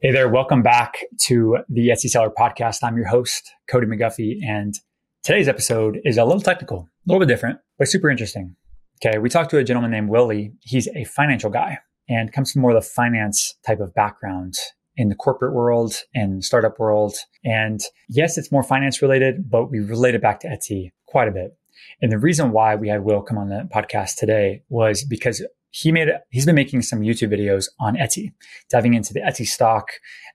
Hey there, welcome back to the Etsy Seller Podcast. I'm your host, Cody McGuffie, and today's episode is a little technical, a little bit different, but super interesting. Okay, we talked to a gentleman named Willie. He's a financial guy and comes from more of the finance type of background in the corporate world and startup world. And yes, it's more finance related, but we relate it back to Etsy quite a bit. And the reason why we had Will come on the podcast today was because he made he's been making some YouTube videos on Etsy, diving into the Etsy stock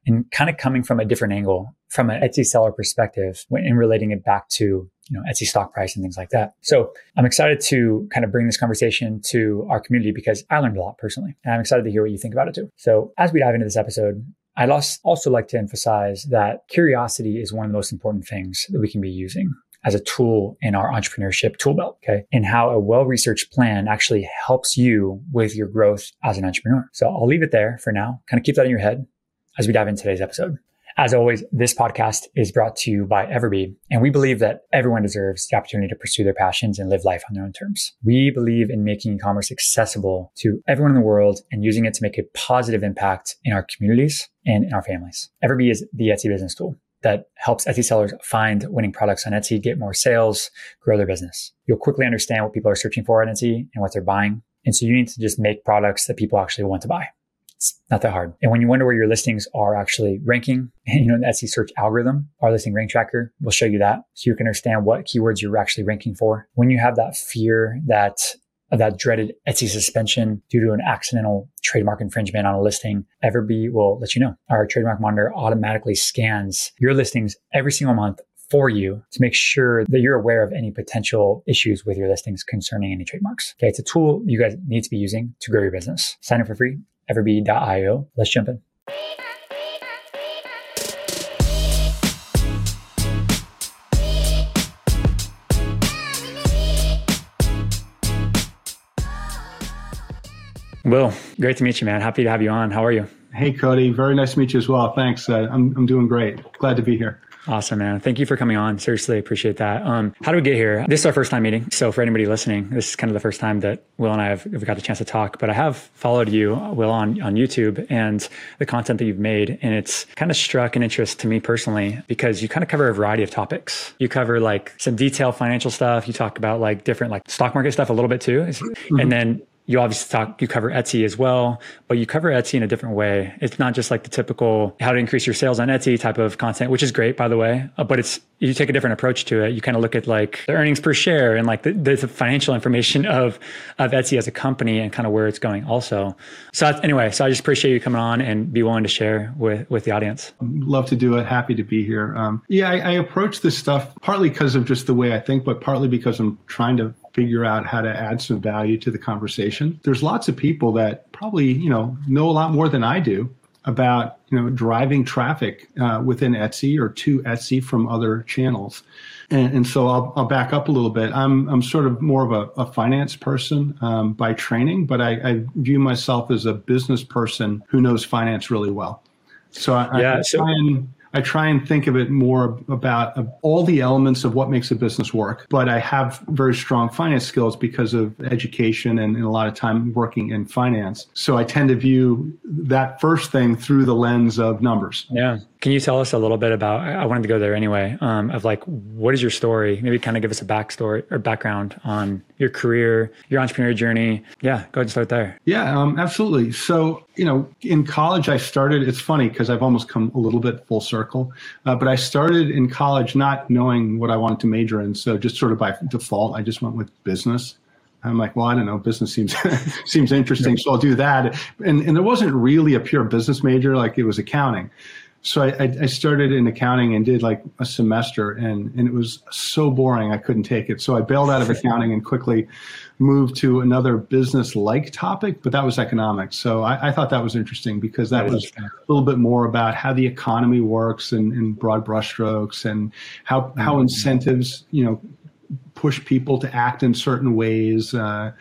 and kind of coming from a different angle from an Etsy seller perspective and relating it back to you know Etsy stock price and things like that. So I'm excited to kind of bring this conversation to our community because I learned a lot personally, and I'm excited to hear what you think about it too. So as we dive into this episode, I'd also like to emphasize that curiosity is one of the most important things that we can be using as a tool in our entrepreneurship tool belt. Okay. And how a well researched plan actually helps you with your growth as an entrepreneur. So I'll leave it there for now. Kind of keep that in your head as we dive into today's episode. As always, this podcast is brought to you by Everbee, and we believe that everyone deserves the opportunity to pursue their passions and live life on their own terms. We believe in making e-commerce accessible to everyone in the world and using it to make a positive impact in our communities and in our families. Everbee is the Etsy business tool that helps Etsy sellers find winning products on Etsy, get more sales, grow their business. You'll quickly understand what people are searching for on Etsy and what they're buying. And so you need to just make products that people actually want to buy. It's not that hard. And when you wonder where your listings are actually ranking, you know, the Etsy search algorithm, our listing rank tracker will show you that. So you can understand what keywords you're actually ranking for. When you have that fear that of that dreaded Etsy suspension due to an accidental trademark infringement on a listing, Everbee will let you know. Our trademark monitor automatically scans your listings every single month for you to make sure that you're aware of any potential issues with your listings concerning any trademarks. Okay. It's a tool you guys need to be using to grow your business. Sign up for free, everbee.io. Let's jump in. Will, great to meet you, man. Happy to have you on. How are you? Hey, Cody. Very nice to meet you as well. Thanks. Uh, I'm, I'm doing great. Glad to be here. Awesome, man. Thank you for coming on. Seriously, appreciate that. Um, how do we get here? This is our first time meeting. So for anybody listening, this is kind of the first time that Will and I have, got the chance to talk, but I have followed you, Will, on, on YouTube and the content that you've made. And it's kind of struck an interest to me personally because you kind of cover a variety of topics. You cover like some detailed financial stuff. You talk about like different like stock market stuff a little bit too. Mm-hmm. And then you obviously talk, you cover Etsy as well, but you cover Etsy in a different way. It's not just like the typical how to increase your sales on Etsy type of content, which is great, by the way, uh, but it's, you take a different approach to it. You kind of look at like the earnings per share and like the, the financial information of, of Etsy as a company and kind of where it's going also. So anyway, so I just appreciate you coming on and be willing to share with, with the audience. Love to do it. Happy to be here. Um, yeah, I, I approach this stuff partly because of just the way I think, but partly because I'm trying to figure out how to add some value to the conversation. There's lots of people that probably, you know, know a lot more than I do about, you know, driving traffic uh, within Etsy or to Etsy from other channels. And, and so I'll, I'll, back up a little bit. I'm, I'm sort of more of a, a finance person um, by training, but I, I, view myself as a business person who knows finance really well. So I, yeah, I so- try and I try and think of it more about uh, all the elements of what makes a business work. But I have very strong finance skills because of education and, and, a lot of time working in finance. So I tend to view that first thing through the lens of numbers. Yeah. Can you tell us a little bit about? I wanted to go there anyway. Um, of like, what is your story? Maybe kind of give us a backstory or background on your career, your entrepreneur journey. Yeah, go ahead and start there. Yeah, um, absolutely. So, you know, in college, I started. It's funny because I've almost come a little bit full circle, uh, but I started in college not knowing what I wanted to major in. So, just sort of by default, I just went with business. I'm like, well, I don't know. Business seems seems interesting, so I'll do that. And and there wasn't really a pure business major; like it was accounting so I, I, started in accounting and did like a semester and, and it was so boring I couldn't take it. So I bailed out of accounting and quickly moved to another business like topic, but that was economics. So I, I, thought that was interesting because that, that was a little bit more about how the economy works and in broad brushstrokes and how, how mm-hmm. incentives, you know, push people to act in certain ways. Uh,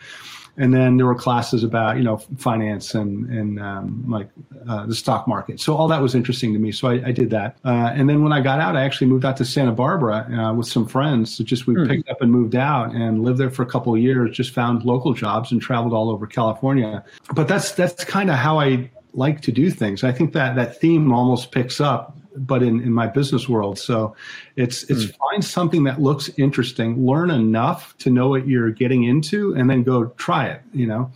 and then there were classes about you know finance and and um, like uh, the stock market. So all that was interesting to me. So I, I did that. Uh, and then when I got out, I actually moved out to Santa Barbara uh, with some friends. So just we mm. picked up and moved out and lived there for a couple of years. Just found local jobs and traveled all over California. But that's that's kind of how I like to do things. I think that that theme almost picks up, but in, in my business world. So it's it's mm. find something that looks interesting, learn enough to know what you're getting into, and then go try it. You know.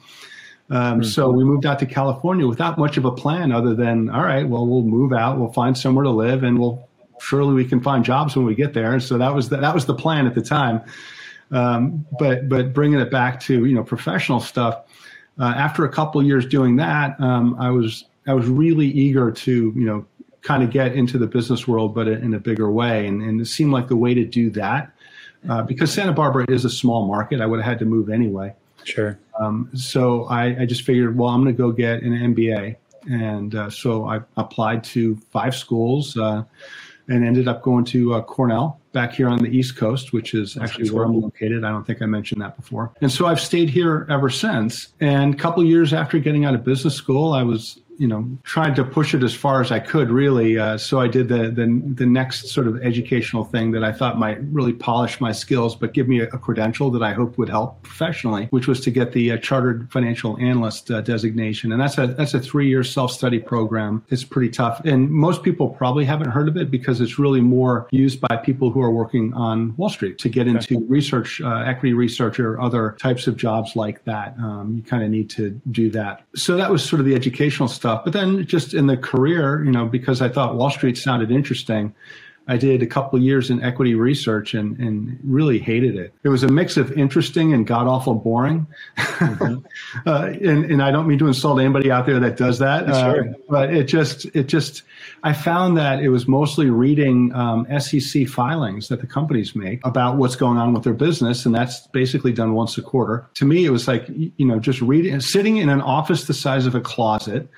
Um, mm. So we moved out to California without much of a plan, other than all right, well, we'll move out, we'll find somewhere to live, and we'll surely we can find jobs when we get there. And So that was the, that was the plan at the time. Um, but but bringing it back to you know professional stuff. Uh, after a couple years doing that, um, I was I was really eager to you know kind of get into the business world, but in a bigger way, and, and it seemed like the way to do that uh, because Santa Barbara is a small market. I would have had to move anyway. Sure. Um, so I, I, just figured, well, I'm going to go get an MBA, and uh, so I applied to five schools. Uh, and ended up going to uh, Cornell back here on the East Coast, which is actually where I'm located. I don't think I mentioned that before. And so I've stayed here ever since. And a couple years after getting out of business school, I was you know tried to push it as far as I could really. Uh, so I did the, the the next sort of educational thing that I thought might really polish my skills, but give me a, a credential that I hoped would help professionally, which was to get the uh, Chartered Financial Analyst uh, designation, and that's a that's a three year self study program. It's pretty tough, and most people probably haven't heard of it because it's really more used by people who are working on Wall Street to get into okay. research, uh, equity research, or other types of jobs like that. Um, you kind of need to do that. So that was sort of the educational stuff stuff. But then just in the career, you know, because I thought Wall Street sounded interesting, I did a couple years in equity research and, and really hated it. It was a mix of interesting and god awful boring. Mm-hmm. uh, and, and I don't mean to insult anybody out there that does that, uh, but it just, it just, I found that it was mostly reading um, SEC filings that the companies make about what's going on with their business. And that's basically done once a quarter. To me, it was like, you know, just reading, sitting in an office the size of a closet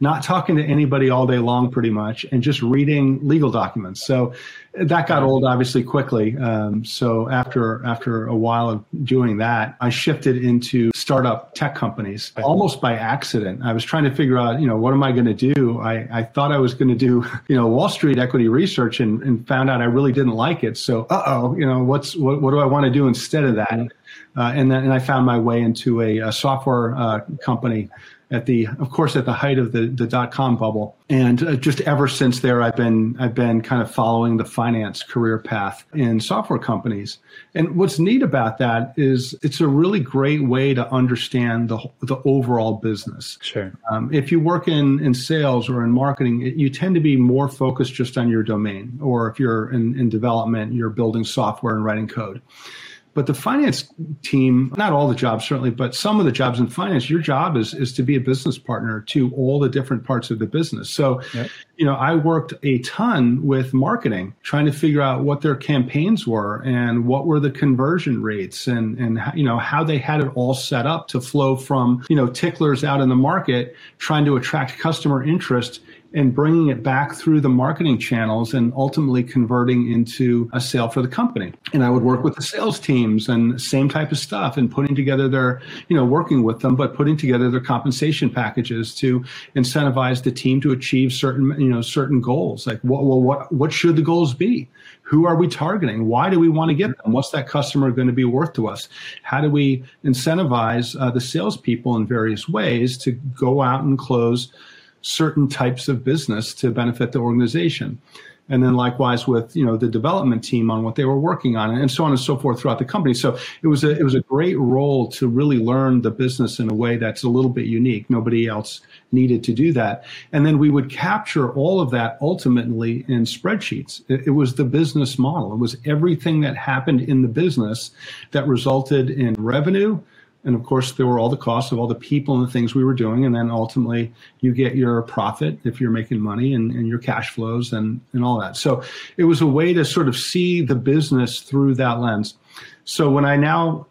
not talking to anybody all day long, pretty much, and just reading legal documents. So that got old, obviously, quickly. Um, so after after a while of doing that, I shifted into startup tech companies almost by accident. I was trying to figure out, you know, what am I going to do? I, I thought I was going to do, you know, Wall Street equity research, and, and found out I really didn't like it. So, uh oh, you know, what's what, what do I want to do instead of that? Uh, and then and I found my way into a, a software uh, company at the, of course, at the height of the, the dot com bubble. And uh, just ever since there, I've been, I've been kind of following the finance career path in software companies. And what's neat about that is it's a really great way to understand the, the overall business. Sure. Um, if you work in, in sales or in marketing, it, you tend to be more focused just on your domain. Or if you're in, in development, you're building software and writing code. But the finance team, not all the jobs certainly, but some of the jobs in finance, your job is is to be a business partner to all the different parts of the business. So, yep. you know, I worked a ton with marketing, trying to figure out what their campaigns were and what were the conversion rates and and you know how they had it all set up to flow from you know ticklers out in the market, trying to attract customer interest and bringing it back through the marketing channels and ultimately converting into a sale for the company. And I would work with the sales teams and same type of stuff and putting together their, you know, working with them, but putting together their compensation packages to incentivize the team to achieve certain, you know, certain goals. Like what, well, what, what should the goals be? Who are we targeting? Why do we want to get them? What's that customer going to be worth to us? How do we incentivize uh, the salespeople in various ways to go out and close certain types of business to benefit the organization. And then likewise with you know the development team on what they were working on and so on and so forth throughout the company. So it was a it was a great role to really learn the business in a way that's a little bit unique. Nobody else needed to do that. And then we would capture all of that ultimately in spreadsheets. It, it was the business model. It was everything that happened in the business that resulted in revenue and of course, there were all the costs of all the people and the things we were doing. And then ultimately, you get your profit if you're making money and, and your cash flows and, and all that. So it was a way to sort of see the business through that lens. So when I now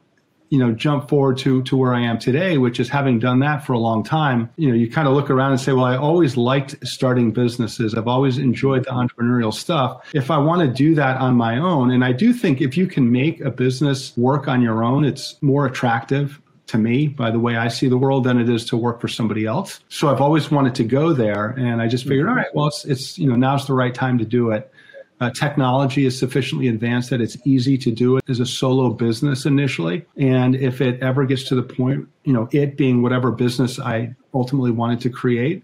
you know jump forward to to where I am today, which is having done that for a long time. You know, you kind of look around and say, well, I always liked starting businesses. I've always enjoyed the entrepreneurial stuff. If I want to do that on my own, and I do think if you can make a business work on your own, it's more attractive to me by the way I see the world than it is to work for somebody else. So I've always wanted to go there, and I just figured, all right, well, it's, it's you know now's the right time to do it. Uh, technology is sufficiently advanced that it's easy to do it as a solo business initially. And if it ever gets to the point, you know, it being whatever business I ultimately wanted to create,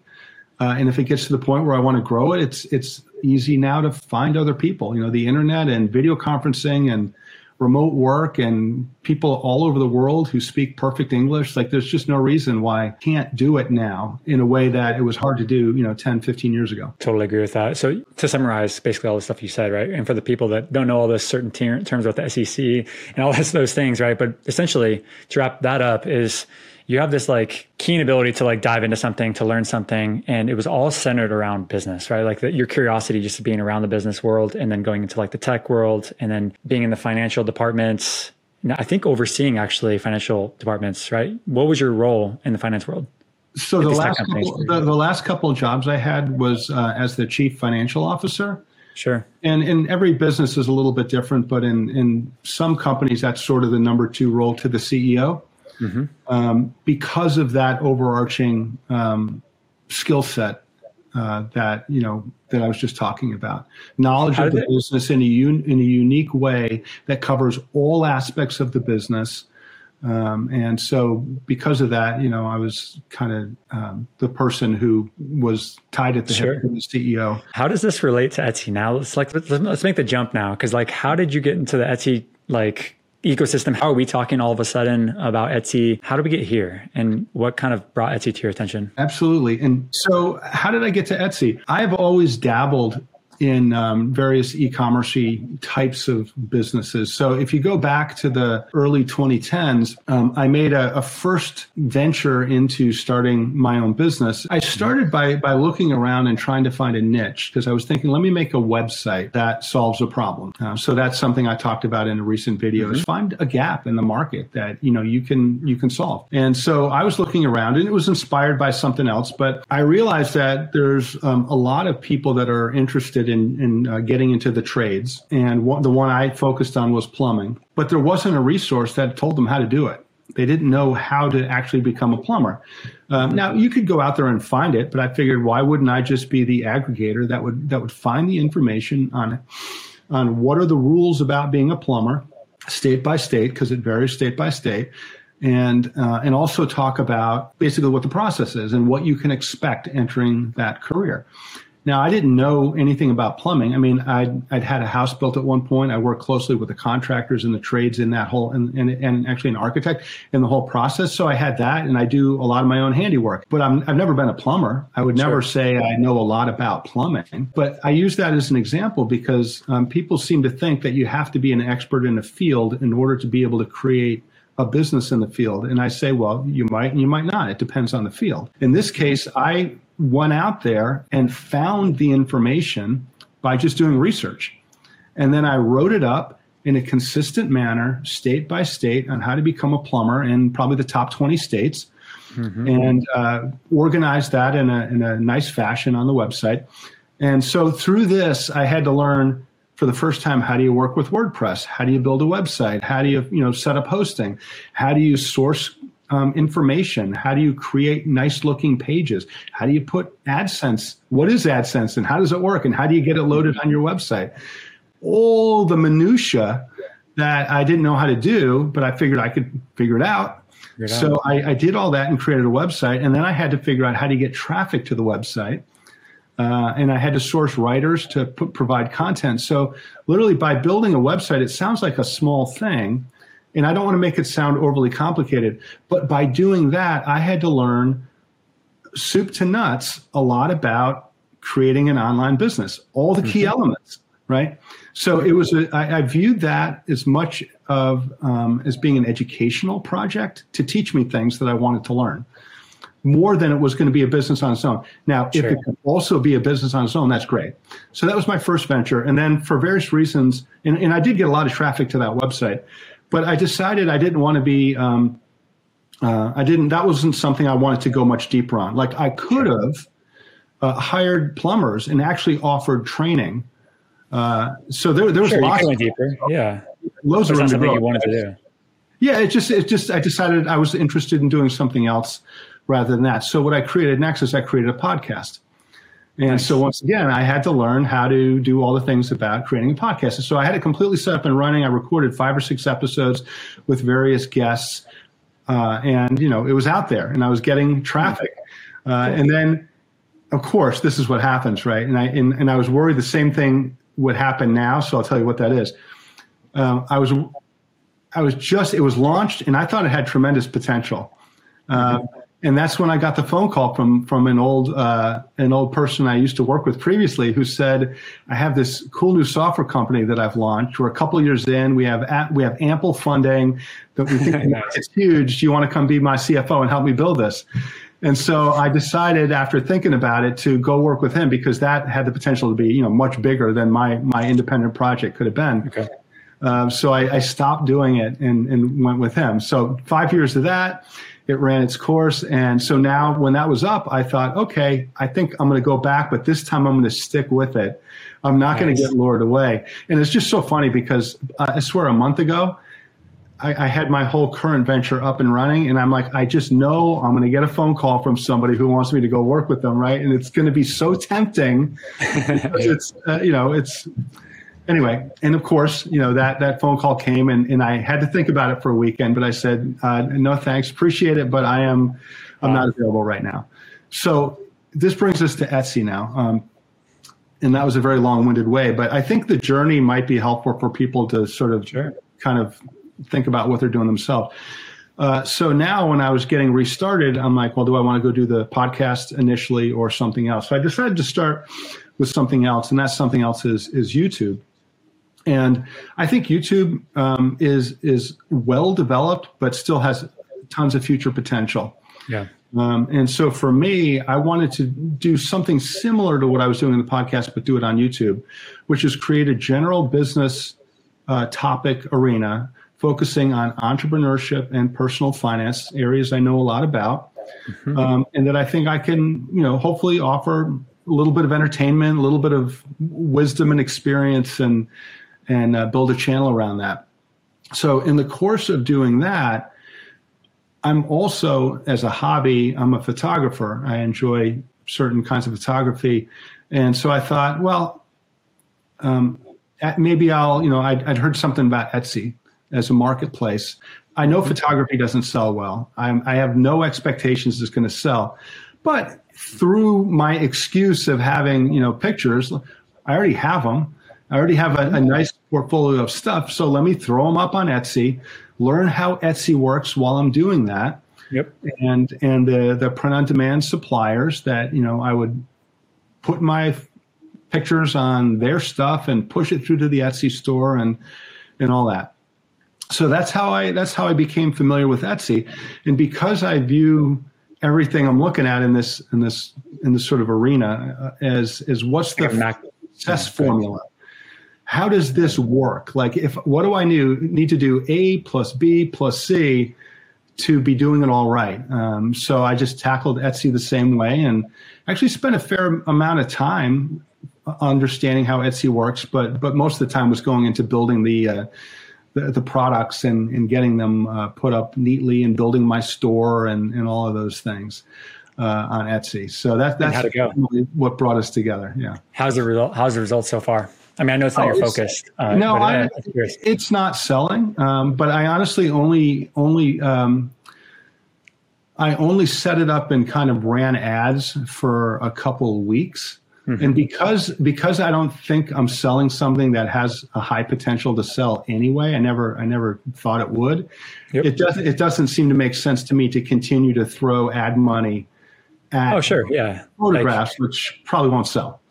Uh, and if it gets to the point where I want to grow it, it's it's easy now to find other people. You know, the internet and video conferencing and remote work and people all over the world who speak perfect English. Like there's just no reason why I can't do it now in a way that it was hard to do, you know, 10, 15 years ago. Totally agree with that. So to summarize basically all the stuff you said, right? And for the people that don't know all this certain terms about the SEC and all this, those things, right? But essentially to wrap that up is you have this like keen ability to like dive into something to learn something and it was all centered around business right? Like the, your curiosity just being around the business world and then going into like the tech world and then being in the financial departments. I think overseeing actually financial departments right? What was your role in the finance world? So the last, couple, the, the, last couple of jobs i had was uh, as the chief financial officer. Sure. And in every business is a little bit different, but in, in some companies, that's sort of the number two role to the CEO mm-hmm. um, because of that overarching um, skill set uh, that you know that I was just talking about. Knowledge of the they- business in a un- in a unique way that covers all aspects of the business. Um, and so, because of that, you know, I was kind of um, the person who was tied at the sure. hip the CEO. How does this relate to Etsy now? Let's like let's, let's make the jump now, because like, how did you get into the Etsy like ecosystem. How are we talking all of a sudden about Etsy? How did we get here? And what kind of brought Etsy to your attention? Absolutely. And so, how did I get to Etsy? I've always dabbled in um, various e-commerce types of businesses. So if you go back to the early 2010s, um, I made a, a, first venture into starting my own business. I started by by looking around and trying to find a niche because I was thinking, let me make a website that solves a problem. Uh, so that's something I talked about in a recent video: mm-hmm. is find a gap in the market that you know you can you can solve. And so I was looking around, and it was inspired by something else, but I realized that there's um, a lot of people that are interested in, in uh, getting into the trades. And one, the one I focused on was plumbing. But there wasn't a resource that told them how to do it. They didn't know how to actually become a plumber. Um, now you could go out there and find it, but I figured why wouldn't I just be the aggregator that would that would find the information on on what are the rules about being a plumber, state by state, because it varies state by state, and uh, and also talk about basically what the process is and what you can expect entering that career. Now, I didn't know anything about plumbing. I mean, I'd, I'd had a house built at one point. I worked closely with the contractors and the trades in that whole, and, and, and actually an architect in the whole process. So I had that, and I do a lot of my own handiwork. But I'm, I've never been a plumber. I would never say I know a lot about plumbing. But I use that as an example because um, people seem to think that you have to be an expert in a field in order to be able to create a business in the field. And I say, well, you might and you might not. It depends on the field. In this case, I went out there and found the information by just doing research. And then I wrote it up in a consistent manner, state by state, on how to become a plumber in probably the top 20 states. Mm-hmm. And uh, organized that in a, in a nice fashion on the website. And so through this, I had to learn for the first time how do you work with WordPress? How do you build a website? How do you you know set up hosting? How do you source um, information? How do you create nice looking pages? How do you put AdSense? What is AdSense and how does it work? And how do you get it loaded on your website? All the minutia that I didn't know how to do, but I figured I could figure it out. so I, I, did all that and created a website, and then I had to figure out how to get traffic to the website. Uh, and I had to source writers to put, provide content. So, literally, by building a website, it sounds like a small thing, and I don't want to make it sound overly complicated, but by doing that, I had to learn soup to nuts a lot about creating an online business, all the key mm-hmm. elements, right? So it was, a, I, I viewed that as much of um, as being an educational project to teach me things that I wanted to learn more than it was going to be a business on its own. Now, sure. if it can also be a business on its own, that's great. So that was my first venture. And then for various reasons, and, and I did get a lot of traffic to that website, but I decided I didn't want to be. Um, uh, I didn't. That wasn't something I wanted to go much deeper on. Like I could have uh, hired plumbers and actually offered training. Uh, so there, there was sure, lots of, deeper. Yeah, loads of room something you wanted to do. Yeah, it just it just I decided I was interested in doing something else rather than that. So what I created next is I created a podcast. And nice. so once again, I had to learn how to do all the things about creating a podcast. so I had it completely set up and running. I recorded five or six episodes with various guests, uh, and you know it was out there, and I was getting traffic. Uh, and then of course, this is what happens, right? And I and, and I was worried the same thing would happen now. So I'll tell you what that is. Um, I was I was just it was launched, and I thought it had tremendous potential. Uh, and that's when I got the phone call from from an old uh, an old person I used to work with previously, who said, "I have this cool new software company that I've launched. We're a couple years in. We have we have ample funding, but we think it's huge. Do you want to come be my CFO and help me build this?" And so I decided, after thinking about it, to go work with him because that had the potential to be, you know, much bigger than my my independent project could have been. Okay. Um, so I, I, stopped doing it and, and went with him. So five years of that, it ran its course. And so now when that was up, I thought, okay, I think I'm going to go back, but this time I'm going to stick with it. I'm not nice. going to get lured away. And it's just so funny because uh, I swear a month ago, I, I, had my whole current venture up and running, and I'm like, I just know I'm going to get a phone call from somebody who wants me to go work with them, right? And it's going to be so tempting. it's uh, you know, it's anyway, and of course, you know that that phone call came, and, and I had to think about it for a weekend. But I said, uh, no thanks, appreciate it, but I am I'm not available right now. So this brings us to Etsy now. Um, and that was a very long-winded way, but I think the journey might be helpful for people to sort of sure. kind of think about what they're doing themselves. Uh, so now when I was getting restarted, I'm like, well, do I want to go do the podcast initially or something else? So I decided to start with something else, and that something else is is YouTube. And I think YouTube um, is is well developed, but still has tons of future potential. Yeah. Um, and so for me, I wanted to do something similar to what I was doing in the podcast, but do it on YouTube, which is create a general business uh, topic arena focusing on entrepreneurship and personal finance areas I know a lot about, mm-hmm. um, and that I think I can, you know, hopefully offer a little bit of entertainment, a little bit of wisdom and experience, and and uh, build a channel around that. So in the course of doing that, I'm also, as a hobby, I'm a photographer. I enjoy certain kinds of photography. And so I thought, well, um, maybe I'll, you know, I'd, I'd, heard something about Etsy as a marketplace. I know photography doesn't sell well. I'm, i have no expectations it's going to sell. But through my excuse of having, you know, pictures, I already have them. I already have a, a, nice portfolio of stuff. So let me throw them up on Etsy, learn how Etsy works while I'm doing that. Yep. And and the the print on demand suppliers that you know I would put my pictures on their stuff and push it through to the Etsy store and and all that. So that's how I that's how I became familiar with Etsy, and because I view everything I'm looking at in this in this in this sort of arena uh, as is what's the success formula how does this work? Like, if what do I need, need to do A plus B plus C to be doing it all right? Um, so I just tackled Etsy the same way and actually spent a fair amount of time understanding how Etsy works, but but most of the time was going into building the uh, the, the, products and, and getting them uh, put up neatly and building my store and, and all of those things uh, on Etsy. So that, that's what brought us together. Yeah. How's the result? How's the result so far? I mean, I know it's not oh, your focus. Uh, no, I, it's not selling. Um, but I honestly only only um, I only set it up and kind of ran ads for a couple weeks. Mm-hmm. And because because I don't think I'm selling something that has a high potential to sell anyway, I never I never thought it would. Yep. It doesn't it doesn't seem to make sense to me to continue to throw ad money at oh sure yeah photographs, like, which probably won't sell.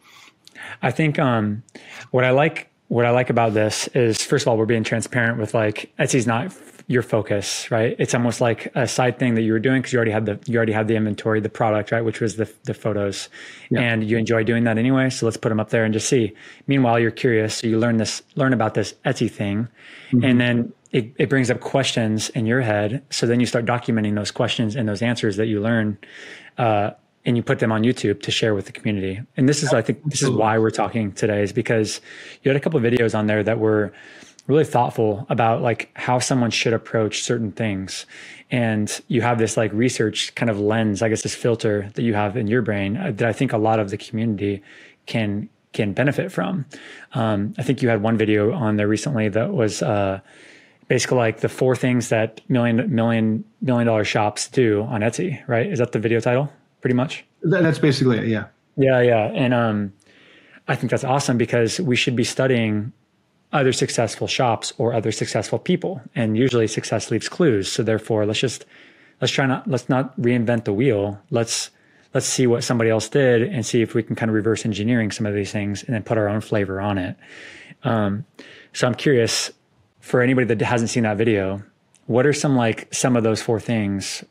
I think um, what I like what I like about this is first of all we're being transparent with like Etsy's not your focus, right? It's almost like a side thing that you were doing because you already had the you already had the inventory, the product, right, which was the the photos, yeah. and you enjoy doing that anyway. So let's put them up there and just see. Meanwhile, you're curious, so you learn this learn about this Etsy thing, mm-hmm. and then it, it brings up questions in your head. So then you start documenting those questions and those answers that you learn. Uh, and you put them on YouTube to share with the community. And this is, I think, this is why we're talking today, is because you had a couple of videos on there that were really thoughtful about like how someone should approach certain things. And you have this like research kind of lens, I guess, this filter that you have in your brain uh, that I think a lot of the community can can benefit from. Um, I think you had one video on there recently that was uh, basically like the four things that million million million dollar shops do on Etsy. Right? Is that the video title? Pretty much. That's basically it. Yeah. Yeah, yeah, and um, I think that's awesome because we should be studying other successful shops or other successful people, and usually success leaves clues. So therefore, let's just let's try not let's not reinvent the wheel. Let's let's see what somebody else did and see if we can kind of reverse engineering some of these things and then put our own flavor on it. Um, so I'm curious for anybody that hasn't seen that video, what are some like some of those four things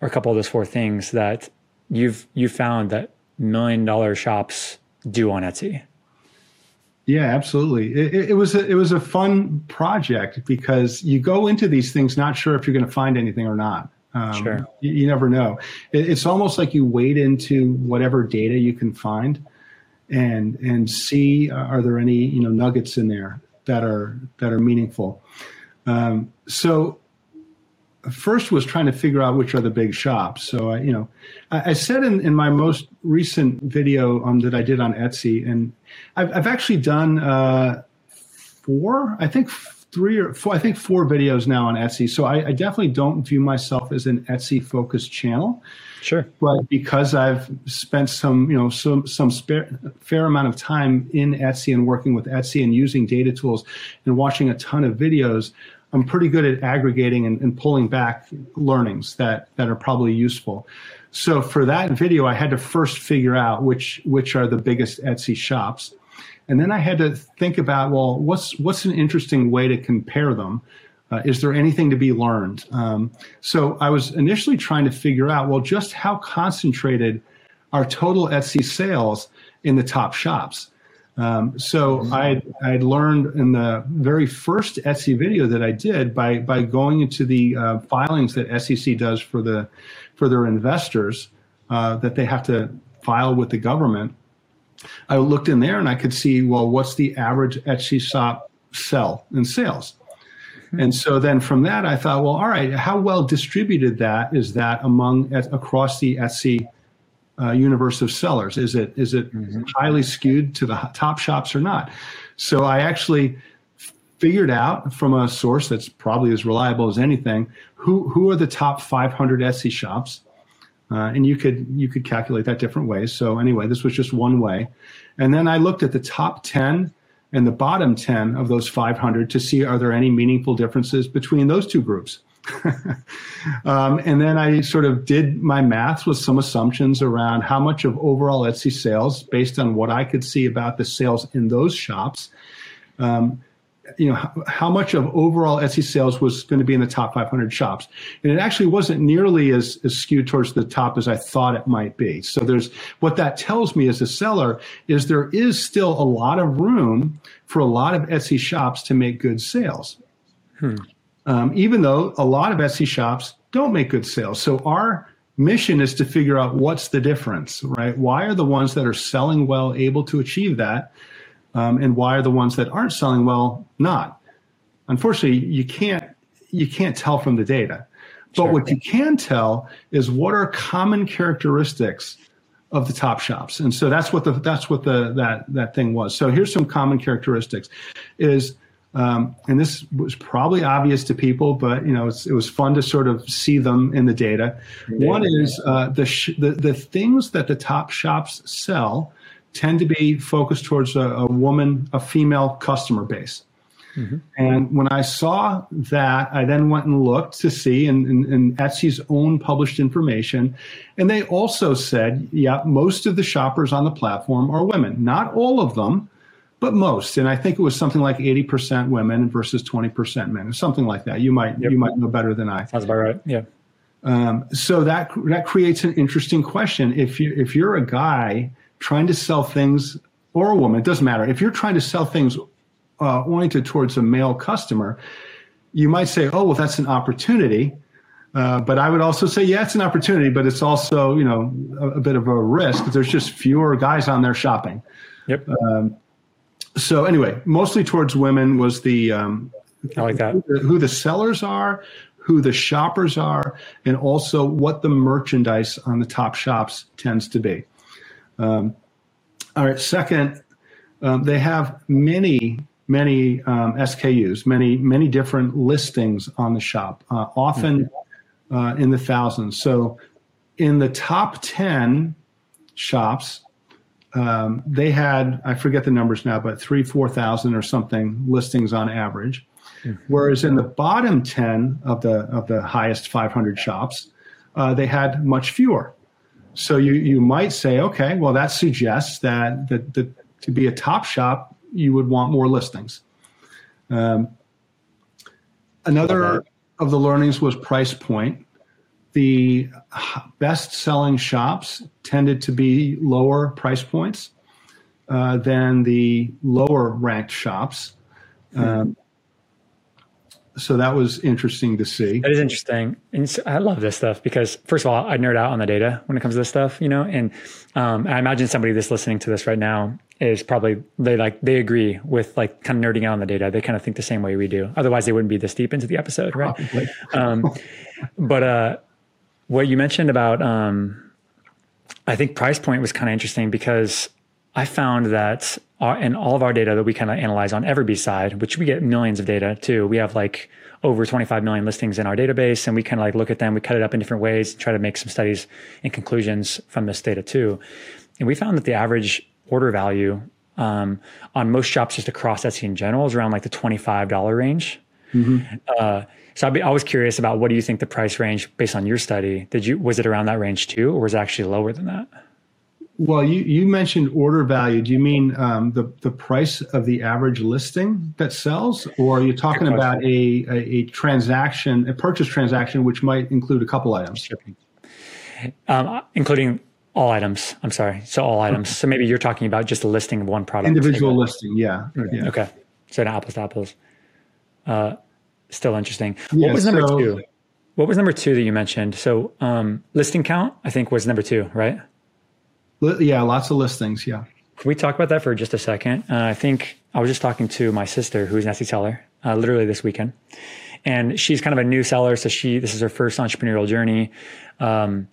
or a couple of those four things that you've you found that million dollar shops do on Etsy? Yeah, absolutely. It, it, was a, it was a fun project because you go into these things not sure if you're going to find anything or not. Um, sure. You, you, never know. It, it's almost like you wade into whatever data you can find, and and see uh, are there any you know nuggets in there that are that are meaningful. Um, so first was trying to figure out which are the big shops. So I, you know, I, I said in, in my most recent video um, that I did on Etsy, and I've, I've actually done uh, four, I think three or four, I think four videos now on Etsy. So I, I definitely don't view myself as an Etsy focused channel. Sure. But because I've spent some, you know, some some spare, fair amount of time in Etsy and working with Etsy and using data tools and watching a ton of videos, I'm pretty good at aggregating and, and pulling back learnings that that are probably useful. So for that video, I had to first figure out which which are the biggest Etsy shops. And then I had to think about, well, what's what's an interesting way to compare them? Uh, is there anything to be learned? Um, so I was initially trying to figure out, well, just how concentrated are total Etsy sales in the top shops? Um, so. I I learned in the very first Etsy video that I did by by going into the uh, filings that SEC does for the for their investors uh, that they have to file with the government. I looked in there and I could see well what's the average Etsy shop sell in sales. Mm-hmm. And so then from that, I thought, well, all right, how well distributed that is that among across the Etsy uh, universe of sellers? Is it is it mm-hmm. highly skewed to the top shops or not? So I actually figured out from a source that's probably as reliable as anything who who are the top 500 Etsy shops, uh, and you could you could calculate that different ways. So anyway, this was just one way, and then I looked at the top 10 and the bottom 10 of those 500 to see are there any meaningful differences between those two groups. um, and then I sort of did my math with some assumptions around how much of overall Etsy sales, based on what I could see about the sales in those shops, um, you know, how, how, much of overall Etsy sales was going to be in the top 500 shops. And it actually wasn't nearly as, as skewed towards the top as I thought it might be. So there's what that tells me as a seller is there is still a lot of room for a lot of Etsy shops to make good sales. Hmm um, even though a lot of Etsy shops don't make good sales. So our mission is to figure out what's the difference, right? Why are the ones that are selling well able to achieve that? Um, and why are the ones that aren't selling well not? Unfortunately, you can't you can't tell from the data. But sure. what you can tell is what are common characteristics of the top shops. And so that's what the that's what the that that thing was. So here's some common characteristics is um, and this was probably obvious to people, but you know it was fun to sort of see them in the data. Yeah. One is uh, the, sh- the the things that the top shops sell tend to be focused towards a, a woman, a female customer base. Mm-hmm. And when I saw that, I then went and looked to see in, in, in, Etsy's own published information. And they also said, yeah, most of the shoppers on the platform are women. Not all of them, but most. And I think it was something like 80% women versus 20% men, something like that. You might yep. you might know better than I. Sounds about right. Yeah. Um, so that that creates an interesting question. If you if you're a guy trying to sell things, or a woman, it doesn't matter. If you're trying to sell things uh, oriented towards a male customer, you might say, "Oh, well, that's an opportunity." Uh, but I would also say, yeah, it's an opportunity, but it's also, you know, a, a bit of a risk. There's just fewer guys on there shopping. Yep. Um, so anyway, mostly towards women was the um, I like that who the, who the sellers are, who the shoppers are, and also what the merchandise on the top shops tends to be. Um, all right. Second, um, they have many many um, SKUs, many many different listings on the shop, uh, often mm-hmm. uh, in the thousands. So, in the top ten shops, um, they had I forget the numbers now, but three four thousand or something listings on average. Mm-hmm. Whereas in the bottom ten of the of the highest five hundred shops, uh, they had much fewer. So you you might say, okay, well that suggests that that, that to be a top shop, you would want more listings. Um, another of the learnings was price point. The best selling shops tended to be lower price points uh, than the lower ranked shops. Hmm. Um, so that was interesting to see. That is interesting, and so I love this stuff because first of all, I nerd out on the data when it comes to this stuff, you know. And um, I imagine somebody that's listening to this right now is probably they like they agree with like kind of nerding out on the data. They kind of think the same way we do. Otherwise, they wouldn't be this deep into the episode, right? um, but uh, what you mentioned about, um, I think price point was kind of interesting because I found that our, in all of our data that we kind of analyze on Everbee side, which we get millions of data too, we have like over 25 million listings in our database and we kind of like look at them, we cut it up in different ways, try to make some studies and conclusions from this data too. And we found that the average order value um, on most shops just across Etsy in general is around like the $25 range. Mm-hmm. Uh, so I'd be always curious about what do you think the price range based on your study? Did you was it around that range too, or was it actually lower than that? Well, you, you mentioned order value. Do you mean um, the, the price of the average listing that sells? Or are you talking about a, a, a, transaction, a purchase transaction, which might include a couple items? Um, including all items. I'm sorry. So all items. So maybe you're talking about just a listing of one product. Individual listing. Yeah. yeah. Okay. So apples to apples. Uh, still interesting. Yeah, what was number so, two? What was number two that you mentioned? So um, listing count, I think, was number two, right? Yeah, lots of listings. Yeah. Can we talk about that for just a second? Uh, I think I was just talking to my sister, who's an Etsy seller, uh, literally this weekend, and she's kind of a new seller. So she, this is her first entrepreneurial journey, um,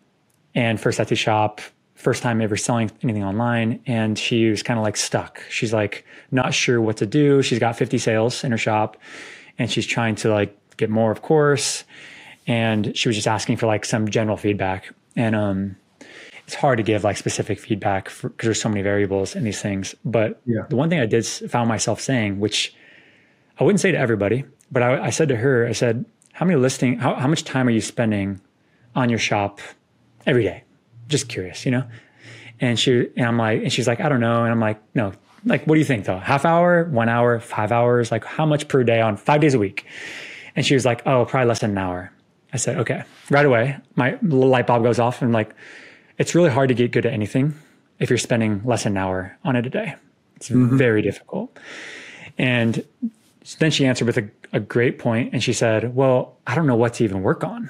and first Etsy shop, first time ever selling anything online, and she was kind of like stuck. She's like not sure what to do. She's got 50 sales in her shop, and she's trying to like get more, of course. And she was just asking for like some general feedback, and um, it's hard to give like specific feedback because there's so many variables in these things. But yeah. the one thing I did found myself saying, which I wouldn't say to everybody, but I, I said to her, I said, "How many listing? How, how much time are you spending on your shop every day? Just curious, you know." And she and I'm like, and she's like, "I don't know," and I'm like, "No." Like, what do you think though? Half hour, one hour, five hours? Like, how much per day on five days a week? And she was like, "Oh, probably less than an hour." I said, "Okay." Right away, my light bulb goes off, and I'm like, it's really hard to get good at anything if you're spending less than an hour on it a day. It's mm-hmm. very difficult. And then she answered with a, a great point and she said, Well, I don't know what to even work on.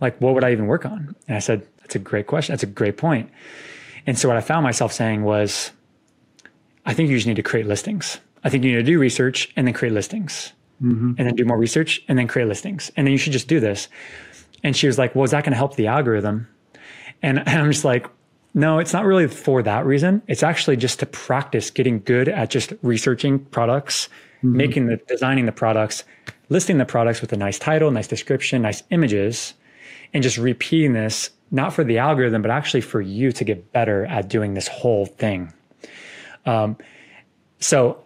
Like, what would I even work on? And I said, That's a great question. That's a great point. And so what I found myself saying was, I think you just need to create listings. I think you need to do research and then create listings. Mm-hmm. And then do more research and then create listings. And then you should just do this. And she was like, Well, is that going to help the algorithm? And, and I'm just like, no, it's not really for that reason. It's actually just to practice getting good at just researching products, mm-hmm. making the designing the products, listing the products with a nice title, nice description, nice images, and just repeating this, not for the algorithm, but actually for you to get better at doing this whole thing. Um, so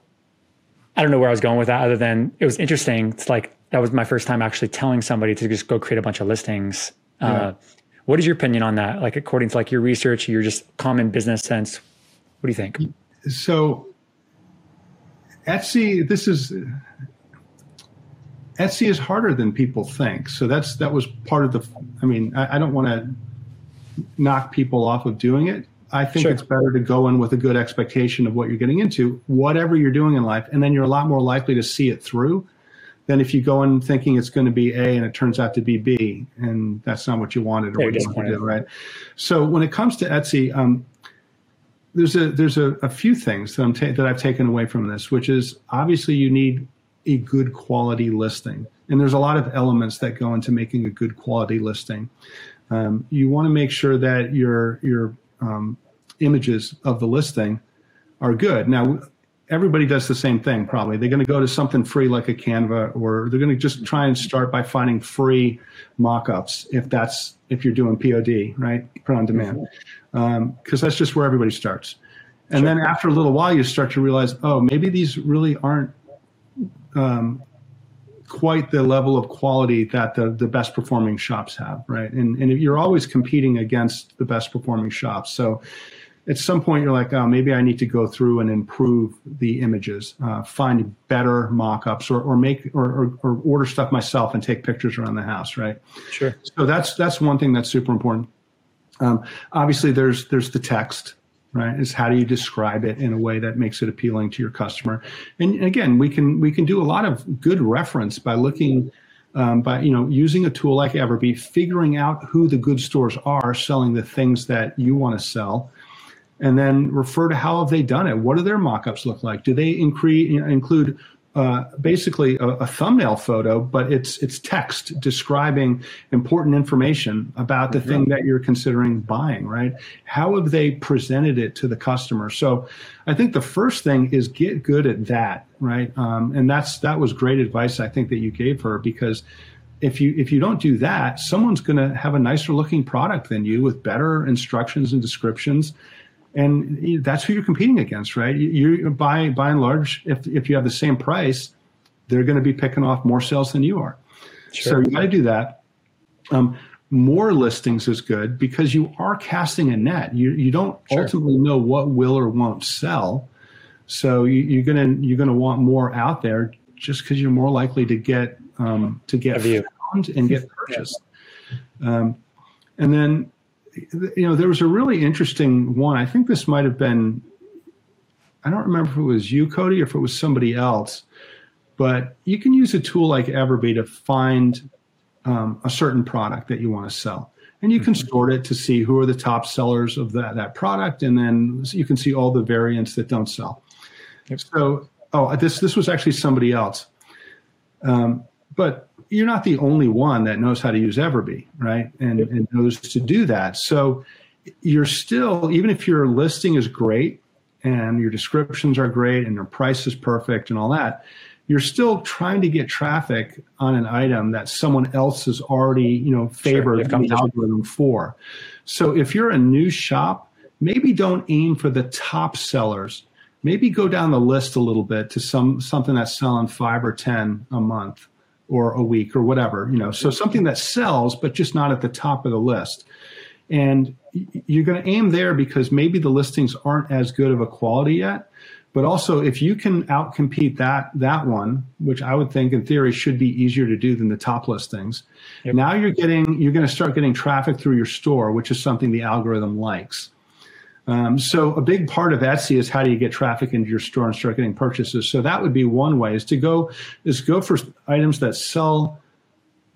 I don't know where I was going with that other than it was interesting. It's like that was my first time actually telling somebody to just go create a bunch of listings. Uh, yeah. Uh, what is your opinion on that? Like according to like your research, your just common business sense. What do you think? So Etsy, this is Etsy is harder than people think. So that's that was part of the. I mean, I, I don't want to knock people off of doing it. I think sure. it's better to go in with a good expectation of what you're getting into, whatever you're doing in life, and then you're a lot more likely to see it through than if you go in thinking it's going to be A and it turns out to be B, and that's not what you wanted or yeah, what you want to do, right? So when it comes to Etsy, um, there's a there's a, a few things that I'm ta- that I've taken away from this, which is obviously you need a good quality listing, and there's a lot of elements that go into making a good quality listing. Um, you want to make sure that your your um, images of the listing are good. Now, everybody does the same thing probably. They're going to go to something free like a canva or they're going to just try and start by finding free mock-ups if that's if you're doing pod right? Print on demand. Because um, that's just where everybody starts. And sure. then after a little while, you start to realize, oh, maybe these really aren't um, quite the level of quality that the, the best performing shops have, right? And, and you're always competing against the best performing shops. So at some point, you're like, oh, maybe I need to go through and improve the images, uh, find better mock-ups, or, or make or, or, or order stuff myself and take pictures around the house, right? Sure. So that's that's one thing that's super important. Um, obviously, there's there's the text right is how do you describe it in a way that makes it appealing to your customer? And again we can we can do a lot of good reference by looking um, by you know using a tool like everbee figuring out who the good stores are selling the things that you want to sell and then refer to how have they done it? What do their mock-ups look like? Do they incre- include uh, basically a, a, thumbnail photo, but it's it's text describing important information about the mm-hmm. thing that you're considering buying. Right? How have they presented it to the customer? So, I think the first thing is get good at that. Right? Um, and that's that was great advice I think that you gave her because if you if you don't do that, someone's going to have a nicer looking product than you with better instructions and descriptions and that's who you're competing against, right? You by by and large, if if you have the same price, they're going to be picking off more sales than you are. Sure. So you got to do that. Um, more listings is good because you are casting a net. You you don't sure. ultimately know what will or won't sell, so you, are gonna you're gonna want more out there just because you're more likely to get um, to get found and get purchased. Um, and then you know, there was a really interesting one. I think this might have been, I don't remember if it was you, Cody, or if it was somebody else, but you can use a tool like Everbee to find um, a certain product that you want to sell. And you can mm-hmm. sort it to see who are the top sellers of that, that product. And then you can see all the variants that don't sell. Yep. So, oh, this, this was actually somebody else. Um, but you're not the only one that knows how to use Everbee, right? And, and knows to do that. So you're still, even if your listing is great and your descriptions are great and your price is perfect and all that, you're still trying to get traffic on an item that someone else has already, you know, favored sure, the algorithm for. So if you're a new shop, maybe don't aim for the top sellers. Maybe go down the list a little bit to some something that's selling five or ten a month or a week or whatever, you know. So something that sells, but just not at the top of the list. And you're going to aim there because maybe the listings aren't as good of a quality yet. But also, if you can outcompete that that one, which I would think in theory should be easier to do than the top listings, yep. now you're getting you're going to start getting traffic through your store, which is something the algorithm likes. Um, so a big part of Etsy is how do you get traffic into your store and start getting purchases. So that would be one way is to go is go for items that sell